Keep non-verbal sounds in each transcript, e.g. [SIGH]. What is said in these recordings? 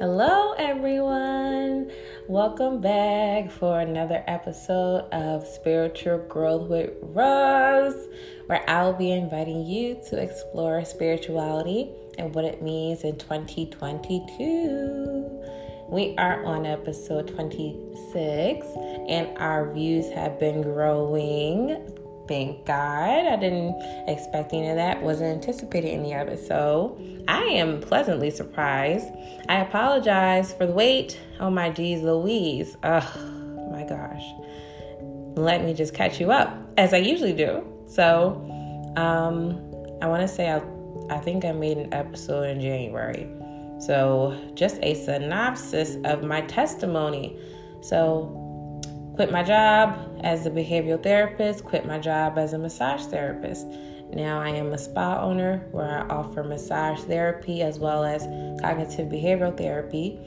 Hello, everyone. Welcome back for another episode of Spiritual Growth with Rose, where I'll be inviting you to explore spirituality and what it means in 2022. We are on episode 26, and our views have been growing Thank God. I didn't expect any of that. Wasn't anticipating any of it. So I am pleasantly surprised. I apologize for the wait. Oh my geez Louise. Oh my gosh. Let me just catch you up as I usually do. So um I want to say I I think I made an episode in January. So just a synopsis of my testimony. So quit my job as a behavioral therapist, quit my job as a massage therapist. Now I am a spa owner where I offer massage therapy as well as cognitive behavioral therapy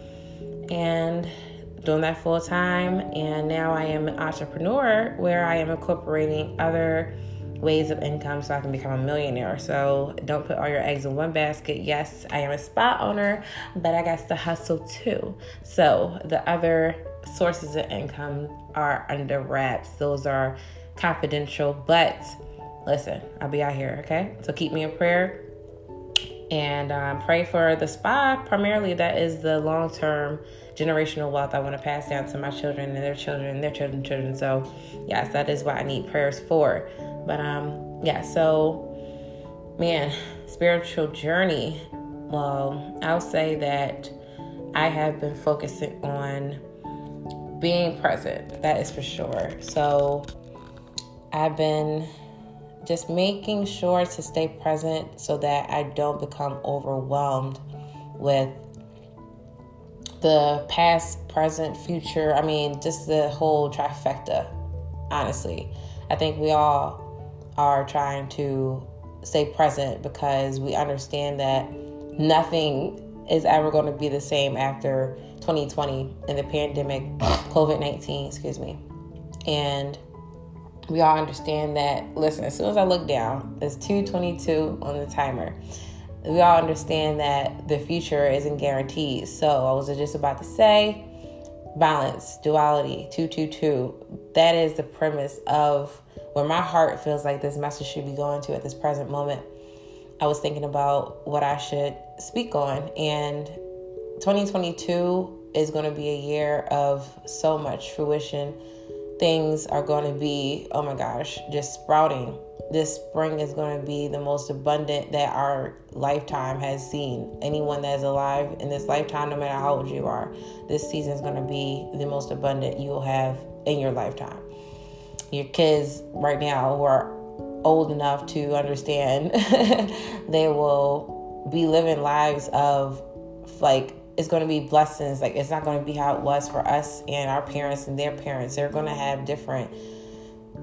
and doing that full time. And now I am an entrepreneur where I am incorporating other ways of income so I can become a millionaire. So don't put all your eggs in one basket. Yes, I am a spa owner, but I got to hustle too. So the other sources of income are under wraps. Those are confidential, but listen, I'll be out here, okay? So keep me in prayer and um, pray for the spa. Primarily, that is the long term generational wealth I want to pass down to my children and their children and their children's children. So, yes, that is what I need prayers for. But, um, yeah, so, man, spiritual journey. Well, I'll say that I have been focusing on being present. That is for sure. So I've been just making sure to stay present so that I don't become overwhelmed with the past, present, future. I mean, just the whole trifecta, honestly. I think we all are trying to stay present because we understand that nothing is ever going to be the same after 2020 and the pandemic, COVID 19, excuse me. And we all understand that. Listen, as soon as I look down, it's 222 on the timer. We all understand that the future isn't guaranteed. So I was just about to say balance, duality, 222. That is the premise of where my heart feels like this message should be going to at this present moment. I was thinking about what I should speak on, and 2022 is going to be a year of so much fruition. Things are going to be, oh my gosh, just sprouting. This spring is going to be the most abundant that our lifetime has seen. Anyone that is alive in this lifetime, no matter how old you are, this season is going to be the most abundant you will have in your lifetime. Your kids right now who are old enough to understand, [LAUGHS] they will be living lives of like it's going to be blessings. Like it's not going to be how it was for us and our parents and their parents. They're going to have different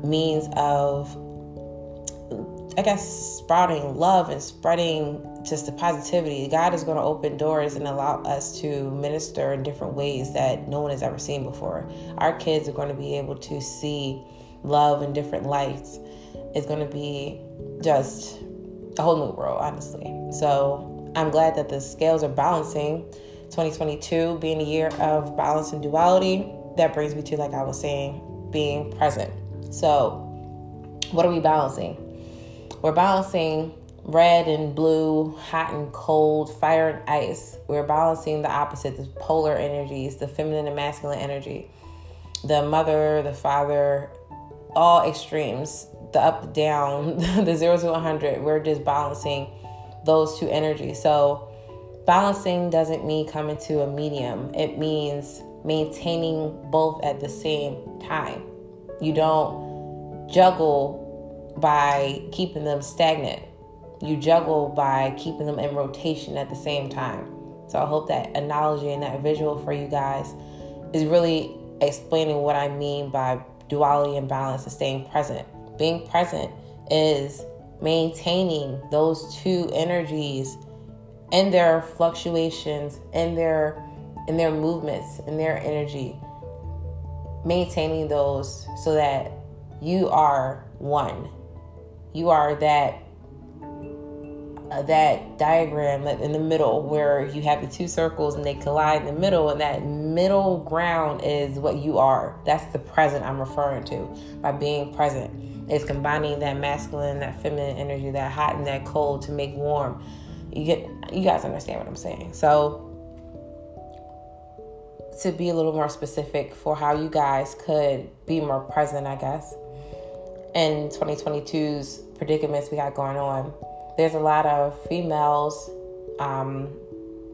means of, I guess, sprouting love and spreading just the positivity. God is going to open doors and allow us to minister in different ways that no one has ever seen before. Our kids are going to be able to see love in different lights. It's going to be just a whole new world, honestly. So I'm glad that the scales are balancing 2022 being a year of balance and duality, that brings me to, like I was saying, being present. So, what are we balancing? We're balancing red and blue, hot and cold, fire and ice. We're balancing the opposite, the polar energies, the feminine and masculine energy, the mother, the father, all extremes, the up, down, [LAUGHS] the zero to 100. We're just balancing those two energies. So, Balancing doesn't mean coming to a medium, it means maintaining both at the same time. You don't juggle by keeping them stagnant, you juggle by keeping them in rotation at the same time. So I hope that analogy and that visual for you guys is really explaining what I mean by duality and balance and staying present. Being present is maintaining those two energies and their fluctuations and their in their movements and their energy maintaining those so that you are one you are that uh, that diagram in the middle where you have the two circles and they collide in the middle, and that middle ground is what you are. That's the present I'm referring to by being present. It's combining that masculine, that feminine energy, that hot and that cold to make warm. You get, you guys understand what I'm saying. So, to be a little more specific for how you guys could be more present, I guess, in 2022's predicaments we got going on there's a lot of females um,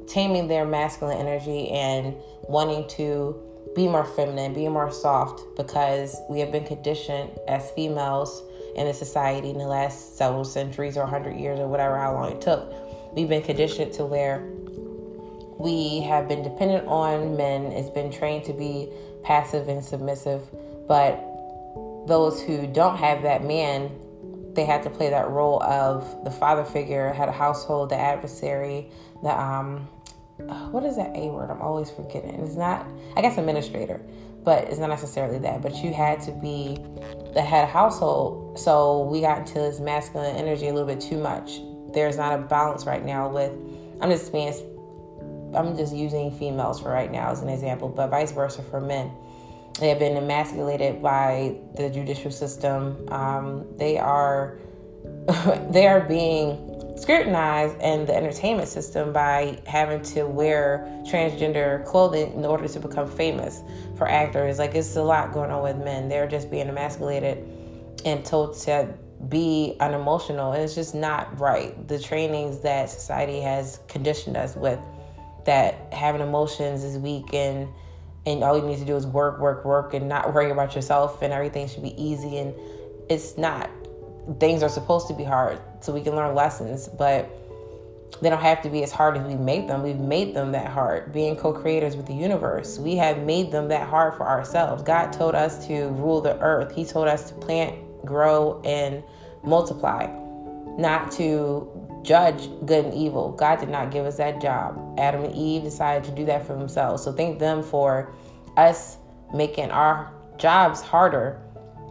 taming their masculine energy and wanting to be more feminine, be more soft, because we have been conditioned as females in a society in the last several centuries or 100 years or whatever, how long it took. We've been conditioned to where we have been dependent on men, it's been trained to be passive and submissive, but those who don't have that man they had to play that role of the father figure, had a household, the adversary, the um, what is that A word? I'm always forgetting. It's not, I guess, administrator, but it's not necessarily that. But you had to be the head of household. So we got into this masculine energy a little bit too much. There's not a balance right now with, I'm just being, I'm just using females for right now as an example, but vice versa for men they have been emasculated by the judicial system. Um, they are [LAUGHS] they are being scrutinized in the entertainment system by having to wear transgender clothing in order to become famous for actors. Like it's a lot going on with men. They're just being emasculated and told to be unemotional. And it's just not right. The trainings that society has conditioned us with that having emotions is weak and and all you need to do is work, work, work, and not worry about yourself, and everything should be easy. And it's not. Things are supposed to be hard so we can learn lessons, but they don't have to be as hard as we make them. We've made them that hard. Being co creators with the universe, we have made them that hard for ourselves. God told us to rule the earth, He told us to plant, grow, and multiply, not to judge good and evil. God did not give us that job. Adam and Eve decided to do that for themselves. So thank them for us making our jobs harder.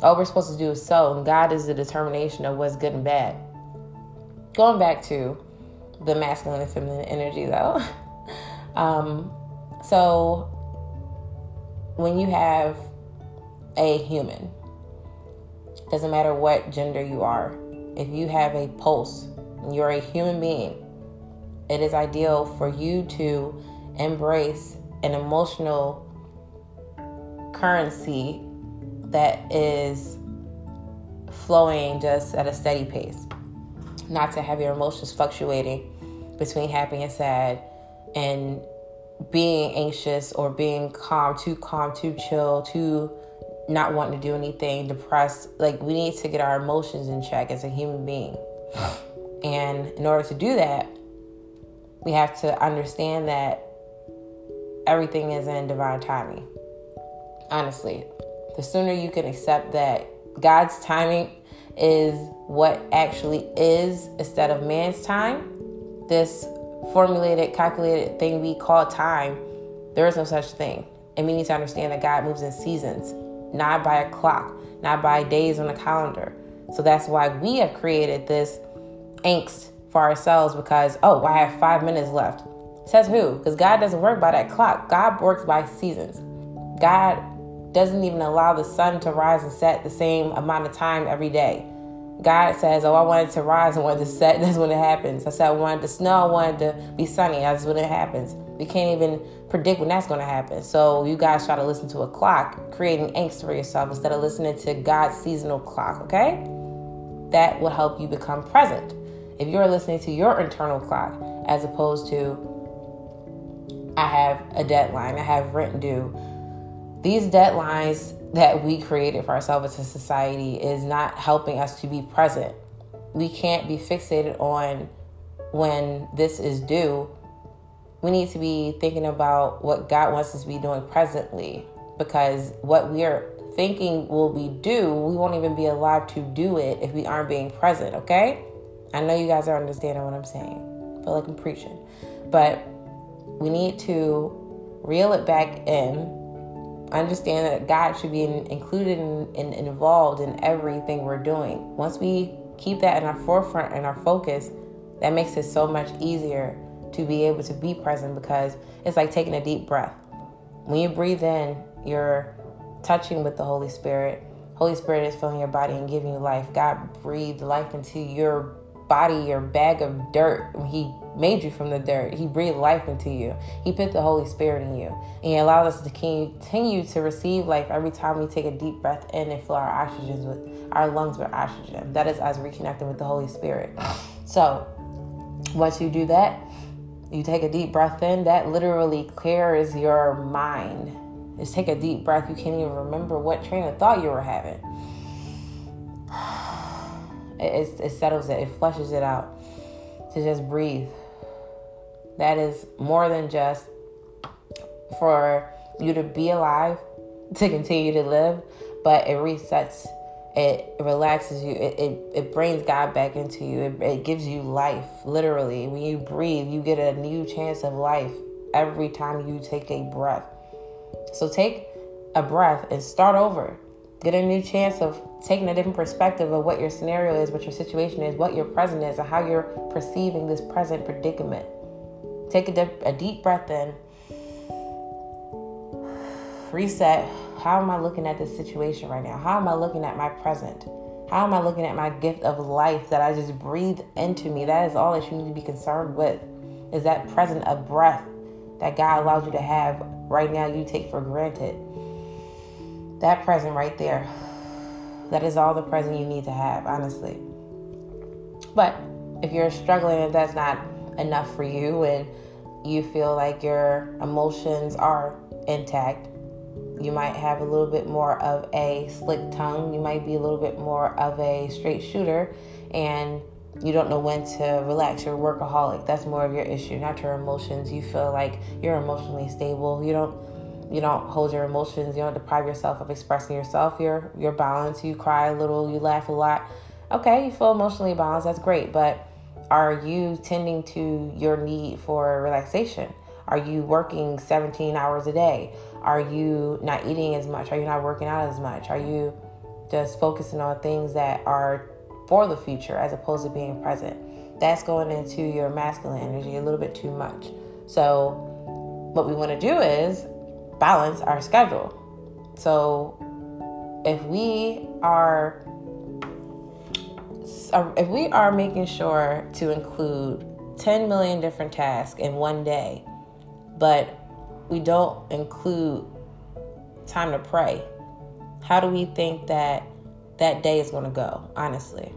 All we're supposed to do is sow, and God is the determination of what's good and bad. Going back to the masculine and feminine energy, though. [LAUGHS] um, so when you have a human, doesn't matter what gender you are, if you have a pulse you're a human being. It is ideal for you to embrace an emotional currency that is flowing just at a steady pace. Not to have your emotions fluctuating between happy and sad and being anxious or being calm, too calm, too chill, too not wanting to do anything, depressed. Like, we need to get our emotions in check as a human being. [SIGHS] And in order to do that, we have to understand that everything is in divine timing. Honestly, the sooner you can accept that God's timing is what actually is instead of man's time, this formulated, calculated thing we call time, there is no such thing. And we need to understand that God moves in seasons, not by a clock, not by days on a calendar. So that's why we have created this angst for ourselves because, oh, I have five minutes left. Says who? Because God doesn't work by that clock. God works by seasons. God doesn't even allow the sun to rise and set the same amount of time every day. God says, Oh, I wanted to rise and wanted to set. [LAUGHS] That's when it happens. I said, I wanted to snow, I wanted to be sunny. That's when it happens. We can't even predict when that's going to happen. So you guys try to listen to a clock, creating angst for yourself instead of listening to God's seasonal clock, okay? That will help you become present if you're listening to your internal clock as opposed to I have a deadline, I have rent due. These deadlines that we created for ourselves as a society is not helping us to be present. We can't be fixated on when this is due. We need to be thinking about what God wants us to be doing presently because what we are thinking will be due, we won't even be alive to do it if we aren't being present, okay? I know you guys are understanding what I'm saying. I feel like I'm preaching. But we need to reel it back in. Understand that God should be in, included and in, in, involved in everything we're doing. Once we keep that in our forefront and our focus, That makes it so much easier to be able to be present because it's like taking a deep breath. When you breathe in, you're touching with the Holy Spirit. Holy Spirit is filling your body and giving you life. God breathed life into your body, your bag of dirt. He made you from the dirt. He breathed life into you. He put the Holy Spirit in you. And He allowed us to continue to receive life every time we take a deep breath in and fill our oxygen with our lungs with oxygen. That is us reconnecting with the Holy Spirit. So once you do that, you take a deep breath in, that literally clears your mind. Just take a deep breath. You can't even remember what train of thought you were having. [SIGHS] It, it, settles it, it flushes it out to just breathe. That is more than just for you to be alive, to continue to live, but it resets it relaxes you it, it, it brings god back into you it, it gives you life literally. When you breathe you get a new chance of life every time you take a breath. So take a breath and start over. Get a new chance of taking a different perspective of what your scenario is what your situation is what your present is and how you're perceiving this present predicament take a, a deep breath in reset how am I looking at this situation right now? How am I looking at my present? How am I looking at my gift of life that I just breathed into me? That is all that you need to be concerned with. Is that present of breath that God allows you to have right now you take for granted. That present right there. That is all the present you need to have, honestly. But if you're struggling and that's not enough for you and you feel like your emotions are intact, you might have a little bit more of a slick tongue. You might be a little bit more of a straight shooter, and you don't know when to relax. You're workaholic. That's more of your issue, not your emotions. You feel like you're emotionally stable. You don't you don't hold your emotions. You don't deprive yourself of expressing yourself. You're you're balanced. You cry a little. You laugh a lot. Okay, you feel emotionally balanced. That's great, but are you tending to your need for relaxation? Are you working 17 hours a day? Are you not eating as much? Are you not working out as much? Are you just focusing on things that are for the future as opposed to being present? That's going into your masculine energy a little bit too much. So, what we want to do is balance our schedule. So, if we are if we are making sure to include 10 million different tasks in one day, but we don't include time to pray, how do we think that that day is going to go, honestly?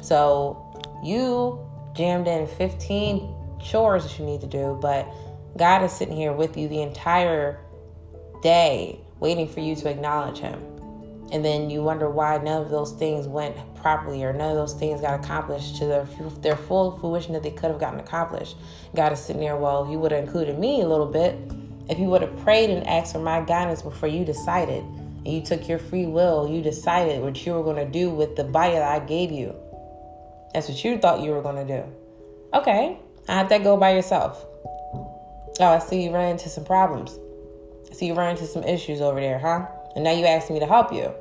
So you jammed in 15 chores that you need to do, but God is sitting here with you the entire day waiting for you to acknowledge Him. And then you wonder why none of those things went properly or none of those things got accomplished to their, their full fruition that they could have gotten accomplished. God is sitting there, well, you would have included me a little bit if you would have prayed and asked for my guidance before you decided, and you took your free will, you decided what you were going to do with the body that I gave you. That's what you thought you were going to do. Okay, how'd that go by yourself? Oh, I see you ran into some problems. I see you ran into some issues over there, huh? And now you asked me to help you.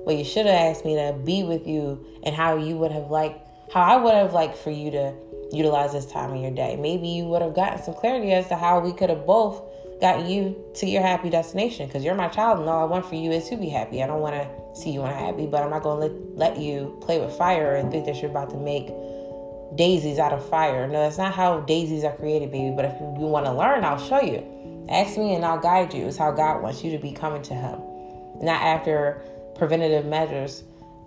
Well, you should have asked me to be with you and how you would have liked, how I would have liked for you to utilize this time of your day. Maybe you would have gotten some clarity as to how we could have both got you to your happy destination because you're my child and all I want for you is to be happy. I don't want to see you unhappy, but I'm not going to let, let you play with fire and think that you're about to make daisies out of fire. No, that's not how daisies are created, baby. But if you want to learn, I'll show you. Ask me and I'll guide you. It's how God wants you to be coming to Him. Not after preventative measures.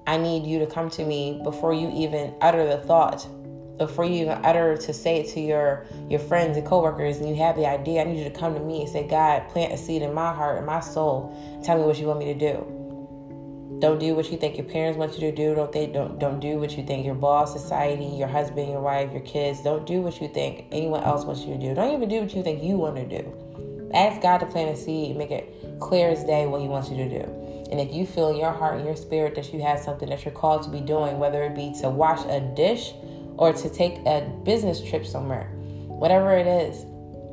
I need you to come to me before you even utter the thought before you even utter to say it to your your friends and coworkers and you have the idea, I need you to come to me and say, God, plant a seed in my heart and my soul. Tell me what you want me to do. Don't do what you think your parents want you to do. Don't they don't don't do what you think your boss, society, your husband, your wife, your kids. Don't do what you think anyone else wants you to do. Don't even do what you think you want to do. Ask God to plant a seed make it clear as day what He wants you to do. And if you feel in your heart and your spirit that you have something that you're called to be doing, whether it be to wash a dish or to take a business trip somewhere, whatever it is,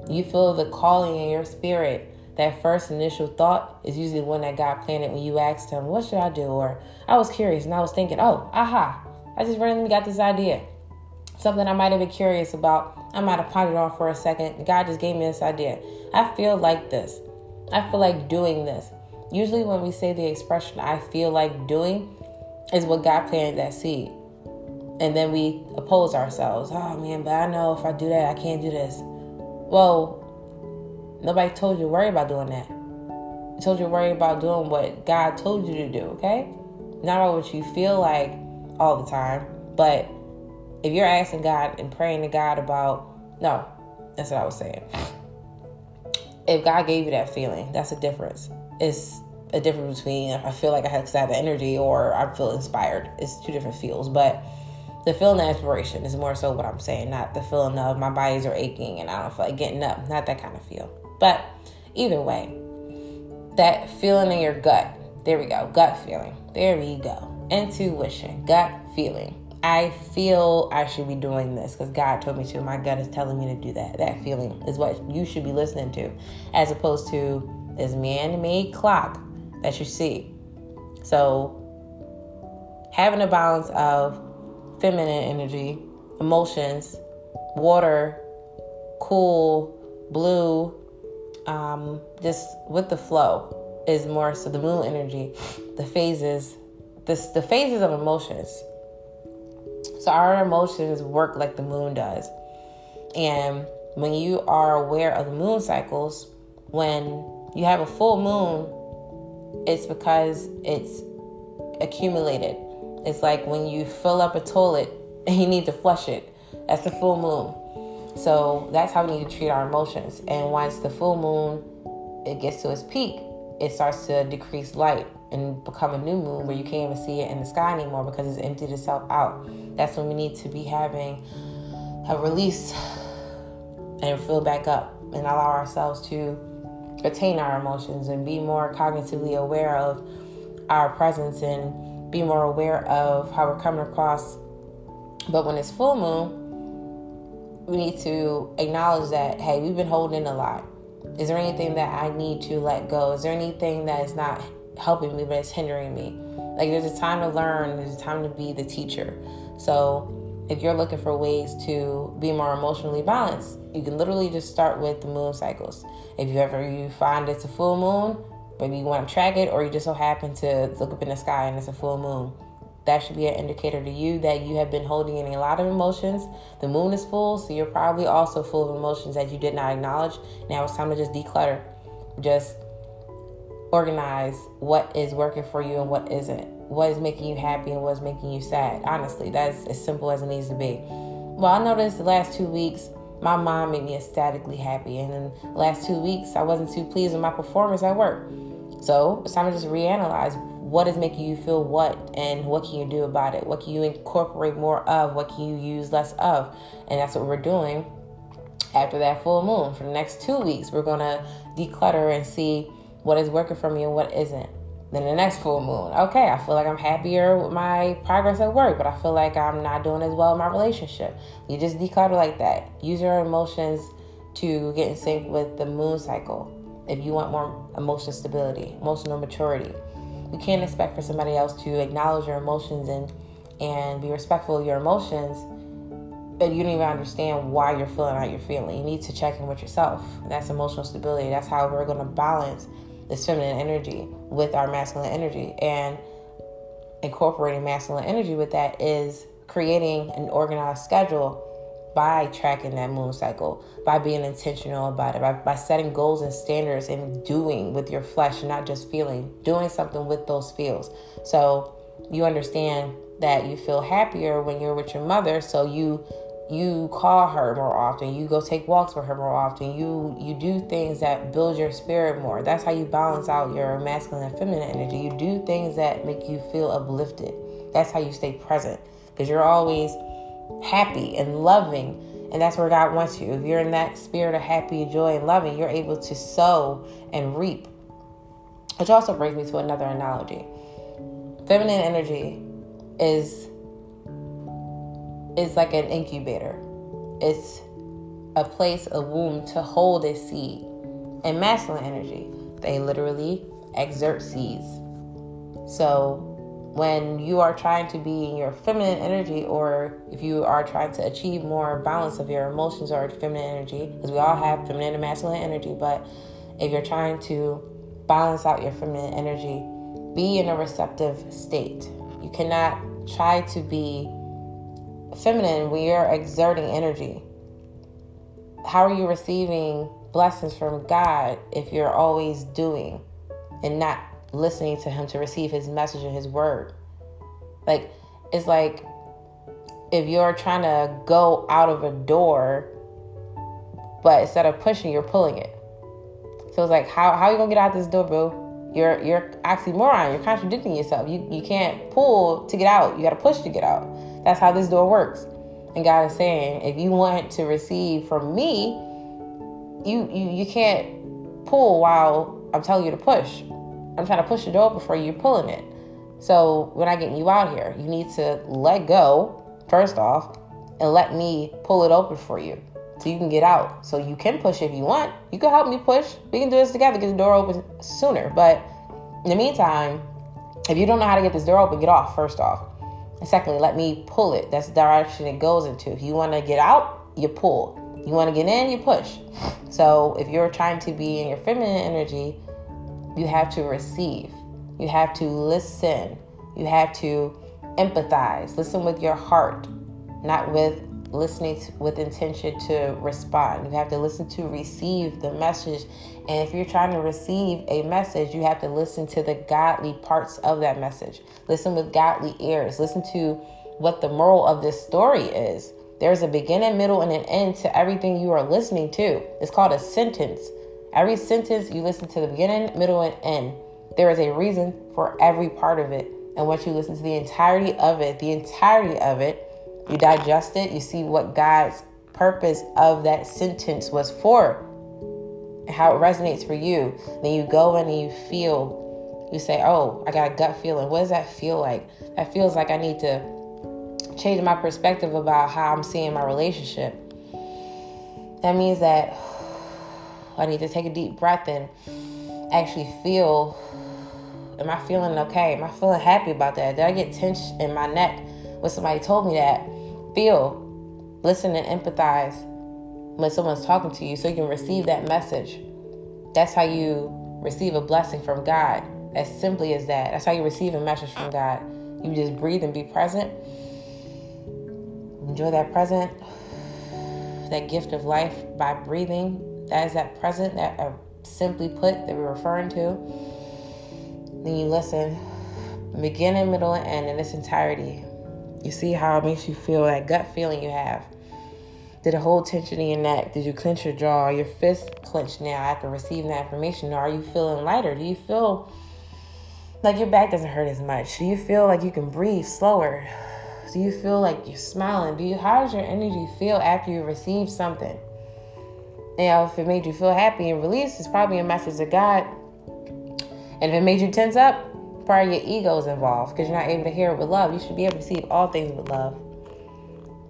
you feel the calling in your spirit. That first initial thought is usually the one that God planted when you asked Him, What should I do? Or I was curious and I was thinking, Oh, aha, I just randomly got this idea. something I might have been curious about. I might have pondered on for a second. God just gave me this idea. I feel like this. I feel like doing this. Usually, when we say the expression, I feel like doing, is what God planted that seed. And then we oppose ourselves. Oh man, but I know if I do that, I can't do this. Well, nobody told you to worry about doing that. I told you to worry about doing what God told you to do, okay? Not about what you feel like all the time, but if you're asking God and praying to God about, no, that's what I was saying. If God gave you that feeling, that's a difference. It's a difference between I feel like I have, I have energy or I feel inspired. It's two different feels, but the feeling of inspiration is more so what I'm saying, not the feeling of my bodies are aching and I don't feel like getting up. Not that kind of feel. But either way, that feeling in your gut. There we go. Gut feeling. There we go. Intuition. Gut feeling. I feel I should be doing this because God told me to. My gut is telling me to do that. That feeling is what you should be listening to, as opposed to this man made clock that you see. So, having a balance of feminine energy, emotions, water, cool, blue, um, just with the flow is more so the moon energy, the phases, this the phases of emotions. So our emotions work like the moon does. And when you are aware of the moon cycles, when you have a full moon, it's because it's accumulated. It's like when you fill up a toilet and [LAUGHS] you need to flush it. That's the full moon. So that's how we need to treat our emotions. And once the full moon it gets to its peak, it starts to decrease light and become a new moon where you can't even see it in the sky anymore because it's emptied itself out. That's when we need to be having a release and fill back up and allow ourselves to retain our emotions and be more cognitively aware of our presence and be more aware of how we're coming across. But when it's full moon, we need to acknowledge that, hey, we've been holding a lot. Is there anything that I need to let go? Is there anything that is not helping me, but it's hindering me? Like, there's a time to learn, there's a time to be the teacher. So, if you're looking for ways to be more emotionally balanced, you can literally just start with the moon cycles. If you ever you find it's a full moon, maybe you want to track it, or you just so happen to look up in the sky and it's a full moon that should be an indicator to you that you have been holding in a lot of emotions. The moon is full, so you're probably also full of emotions that you did not acknowledge. Now it's time to just declutter, just organize what is working for you and what isn't, what is making you happy and what is making you sad. Honestly, that's as simple as it needs to be. Well, I noticed the last two weeks, my mom made me ecstatically happy, and in the last two weeks, I wasn't too pleased with my performance at work. So it's time to just reanalyze what is making you feel what and what can you do about it what can you incorporate more of what can you use less of and that's what we're doing after that full moon for the next two weeks we're to declutter and see what is working for me and what isn't then the next full moon. Okay i feel like i'm happier with my progress at work but i feel like i'm not doing as well in my relationship. You just declutter like that. Use your emotions to get in sync with the moon cycle. If you want more emotional stability emotional maturity you can't expect for somebody else to acknowledge your emotions and and be respectful of your emotions but you don't even understand why you're feeling how you're feeling. You need to check in with yourself. That's emotional stability. That's how we're going to balance this feminine energy with our masculine energy and incorporating masculine energy with that is creating an organized schedule by tracking that moon cycle, by being intentional about it, by, by setting goals and standards and doing with your flesh, not just feeling, doing something with those feels. So you understand that you feel happier when you're with your mother, so you you call her more often you go take walks with her more often you you do things that build your spirit more that's how you balance out your masculine and feminine energy you do things that make you feel uplifted that's how you stay present because you're always happy and loving. And that's where God wants you. If you're in that spirit of happy, joy, and loving, you're able to sow and reap. Which also brings me to another analogy. Feminine energy is is like an incubator. It's a place, a womb to hold a seed. And masculine energy, they literally exert seeds. So when you are trying to be in your feminine energy or if you are trying to achieve more balance of your emotions or feminine energy because we all have feminine and masculine energy but if you're trying to balance out your feminine energy be in a receptive state you cannot try to be feminine when you're exerting energy how are you receiving blessings from god if you're always doing and not listening to him to receive his message and his word. Like, it's like if you're trying to go out of a door, but instead of pushing, you're pulling it. So it's like, how, how are you gonna get out this door, boo? You're you're oxymoron. You're contradicting yourself. You you can't pull to get out. You got to push to get out. That's how this door works. And God is saying, if you want to receive from me, you you you can't pull while I'm telling you to push. I'm trying to push the door before you, you're pulling it. So when I get you out here, you need to let go, first off, and let me pull it open for you so you can get out. So you can push if you want. You can help me push. We can do this together, get the door open sooner. But in the meantime, if you don't know how to get this door open, get off, first off. Secondly, let me pull it. That's the direction it goes into. If you want to get out, you pull. You want to get in, you push. So if you're trying to be in your feminine energy, you have to receive. You have to listen. You have to empathize. Listen with your heart, not with listening to, with intention to respond. You have to listen to receive the message. And if you're trying to receive a message, you have to listen to the godly parts of that message. Listen with godly ears. Listen to what the moral of this story is. There's a beginning, middle, and an end to everything you are listening to. It's called a sentence. Every sentence you listen to the beginning, middle, and end. There is a reason for every part of it. And once you listen to the entirety of it, the entirety of it, you digest it, you see what God's purpose of that sentence was for, how it resonates for you. Then you go and you feel, you say, Oh, I got a gut feeling. What does that feel like? That feels like I need to change my perspective about how I'm seeing my relationship. That means that [SIGHS] I need to take a deep breath and actually feel am I feeling okay? Am I feeling happy about that? Did I get tension in my neck when somebody told me that? Feel, listen, and empathize when someone's talking to you so you can receive that message. That's how you receive a blessing from God. As simply as that. That's how you receive a message from God. You just breathe and be present. Enjoy that present, [SIGHS] that gift of life by breathing that is that present that uh, simply put that we're referring to. Then you listen, beginning, middle, and end in its entirety. You see how it makes you feel that gut feeling you have. Did it hold tension in your neck? Did you clench your jaw? Your fist clenched now after receiving that information? Or are you feeling lighter? Do you feel like your back doesn't hurt as much? Do you feel like you can breathe slower? Do you feel like you're smiling? Do you how does your energy feel after you receive something? Now, if it made you feel happy and released, it's probably a message of God. And if it made you tense up, probably your ego is involved because you're not able to hear it with love. You should be able to receive all things with love.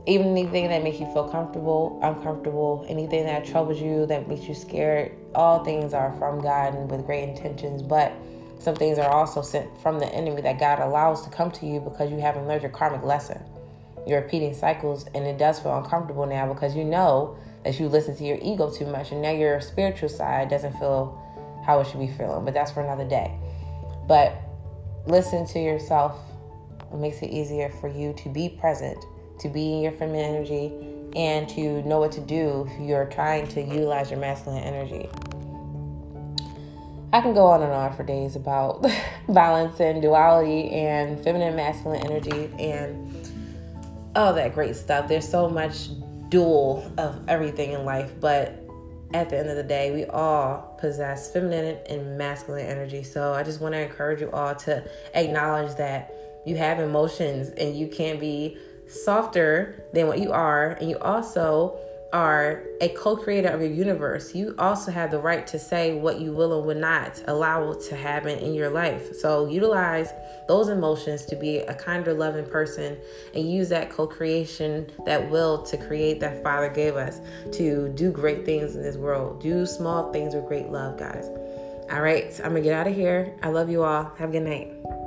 Even anything that makes you feel comfortable, uncomfortable, anything that troubles you, that makes you scared, all things are from God and with great intentions. But some things are also sent from the enemy that God allows to come to you because you haven't learned your karmic lesson. You're repeating cycles, and it does feel uncomfortable now because you know that you listen to your ego too much and now your spiritual side doesn't feel how it should be feeling but that's for another day but listen to yourself it makes it easier for you to be present to be in your feminine energy and to know what to do if you're trying to utilize your masculine energy I can go on and on for days about [LAUGHS] balance and duality and feminine masculine energy and all that great stuff. There's so much dual of everything in life, but at the end of the day, we all possess feminine and masculine energy. So I just want to encourage you all to acknowledge that you have emotions and you can be softer than what you are, and you also are a co-creator of your universe, you also have the right to say what you will and will not allow to happen in your life. So utilize those emotions to be a kinder, loving person and use that co-creation, that will to create that Father gave us to do great things in this world. Do small things with great love, guys. All right, I'm gonna get out of here. I love you all. Have a good night.